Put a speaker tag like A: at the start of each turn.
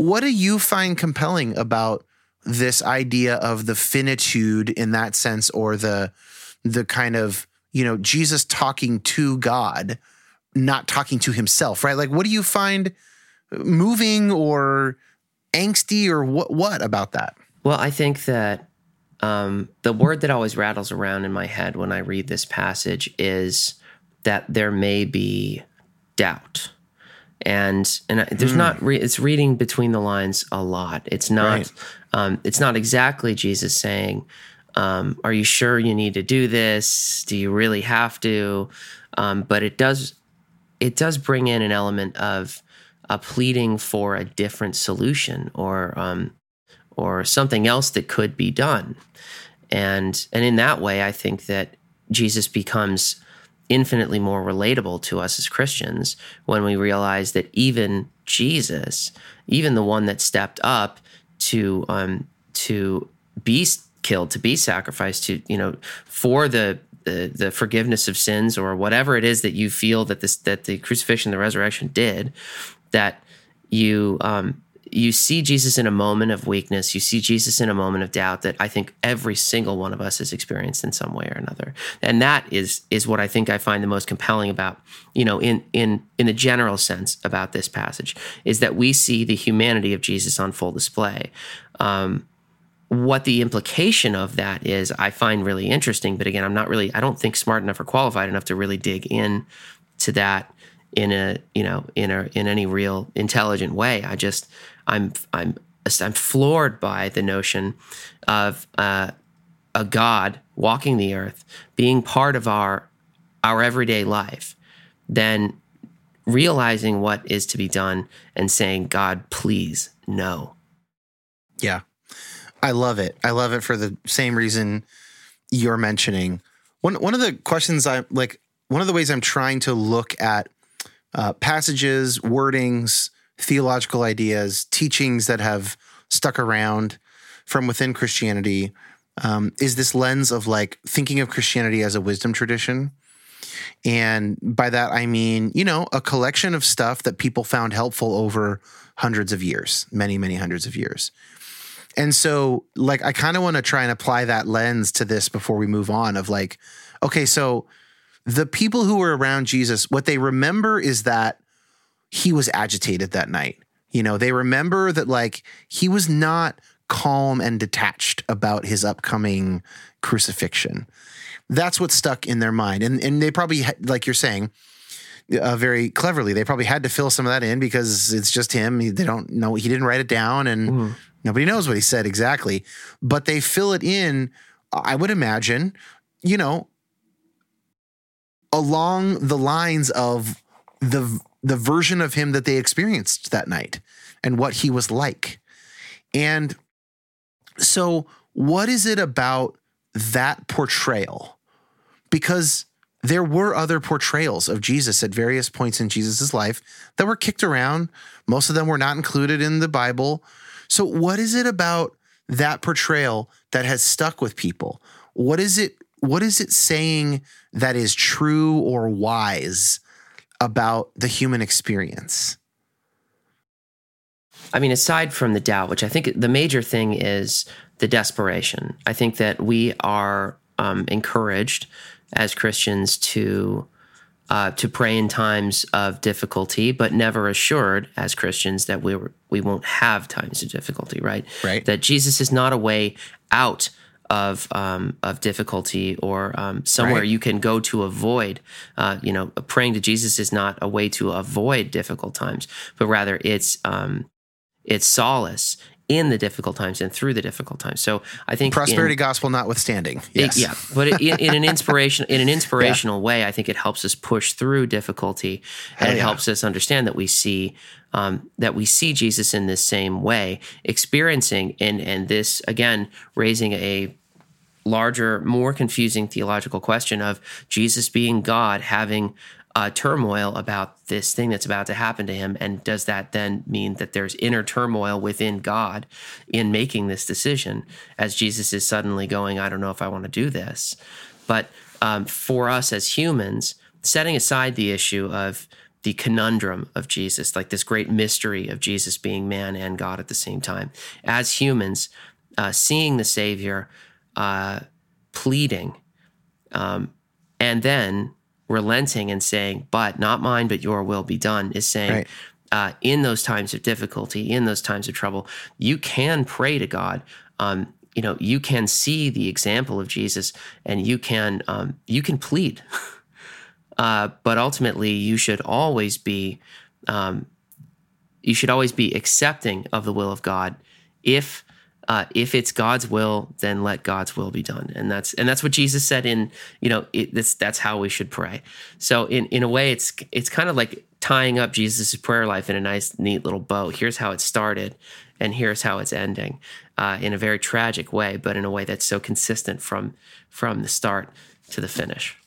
A: what do you find compelling about this idea of the finitude in that sense, or the the kind of you know Jesus talking to God, not talking to himself, right? Like, what do you find moving or angsty or what what about that?
B: Well, I think that um, the word that always rattles around in my head when I read this passage is that there may be doubt and and there's mm. not re- it's reading between the lines a lot it's not right. um, it's not exactly jesus saying um, are you sure you need to do this do you really have to um, but it does it does bring in an element of a pleading for a different solution or um, or something else that could be done and and in that way i think that jesus becomes infinitely more relatable to us as Christians when we realize that even Jesus, even the one that stepped up to um, to be killed, to be sacrificed, to you know, for the the, the forgiveness of sins or whatever it is that you feel that this that the crucifixion, the resurrection did, that you um, you see Jesus in a moment of weakness. You see Jesus in a moment of doubt that I think every single one of us has experienced in some way or another. And that is is what I think I find the most compelling about, you know, in in in the general sense about this passage is that we see the humanity of Jesus on full display. Um, what the implication of that is, I find really interesting. But again, I'm not really, I don't think smart enough or qualified enough to really dig in to that in a you know in a in any real intelligent way. I just I'm I'm I'm floored by the notion of uh, a God walking the earth, being part of our our everyday life, then realizing what is to be done and saying, God, please, no.
A: Yeah. I love it. I love it for the same reason you're mentioning. One one of the questions I like one of the ways I'm trying to look at uh, passages, wordings, theological ideas, teachings that have stuck around from within Christianity um, is this lens of like thinking of Christianity as a wisdom tradition. And by that, I mean, you know, a collection of stuff that people found helpful over hundreds of years, many, many hundreds of years. And so, like, I kind of want to try and apply that lens to this before we move on of like, okay, so the people who were around Jesus, what they remember is that he was agitated that night. You know, they remember that like he was not calm and detached about his upcoming crucifixion. That's what stuck in their mind. And and they probably like you're saying uh, very cleverly, they probably had to fill some of that in because it's just him. They don't know he didn't write it down and mm. nobody knows what he said exactly. But they fill it in I would imagine, you know, along the lines of the the version of him that they experienced that night and what he was like. And so, what is it about that portrayal? Because there were other portrayals of Jesus at various points in Jesus's life that were kicked around. Most of them were not included in the Bible. So, what is it about that portrayal that has stuck with people? What is it? What is it saying that is true or wise about the human experience?
B: I mean, aside from the doubt, which I think the major thing is the desperation. I think that we are um, encouraged as Christians to uh, to pray in times of difficulty, but never assured as Christians that we we won't have times of difficulty. Right.
A: Right.
B: That Jesus is not a way out of um, of difficulty or um, somewhere right. you can go to avoid. Uh, you know, praying to Jesus is not a way to avoid difficult times, but rather it's um, it's solace in the difficult times and through the difficult times. So I think
A: prosperity in, gospel notwithstanding, yes.
B: It, yeah, but in, in, an inspiration in an inspirational yeah. way, I think it helps us push through difficulty, and Hell it yeah. helps us understand that we see um, that we see Jesus in this same way, experiencing and and this again raising a larger, more confusing theological question of Jesus being God, having uh, turmoil about this thing that's about to happen to him. And does that then mean that there's inner turmoil within God in making this decision as Jesus is suddenly going, I don't know if I want to do this? But um, for us as humans, setting aside the issue of the conundrum of Jesus, like this great mystery of Jesus being man and God at the same time. As humans, uh, seeing the Savior, uh, pleading, um, and then relenting and saying, "But not mine, but your will be done," is saying.
A: Right.
B: Uh, in those times of difficulty, in those times of trouble, you can pray to God. Um, you know, you can see the example of Jesus, and you can um, you can plead. uh, but ultimately, you should always be um, you should always be accepting of the will of God. If uh, if it's God's will, then let God's will be done, and that's and that's what Jesus said. In you know, it, that's that's how we should pray. So in in a way, it's it's kind of like tying up Jesus' prayer life in a nice, neat little bow. Here's how it started, and here's how it's ending, uh, in a very tragic way, but in a way that's so consistent from from the start to the finish.